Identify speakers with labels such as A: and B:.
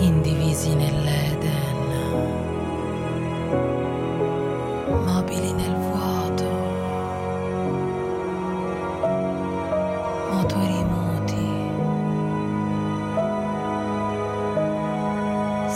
A: Indivisi nell'Eden.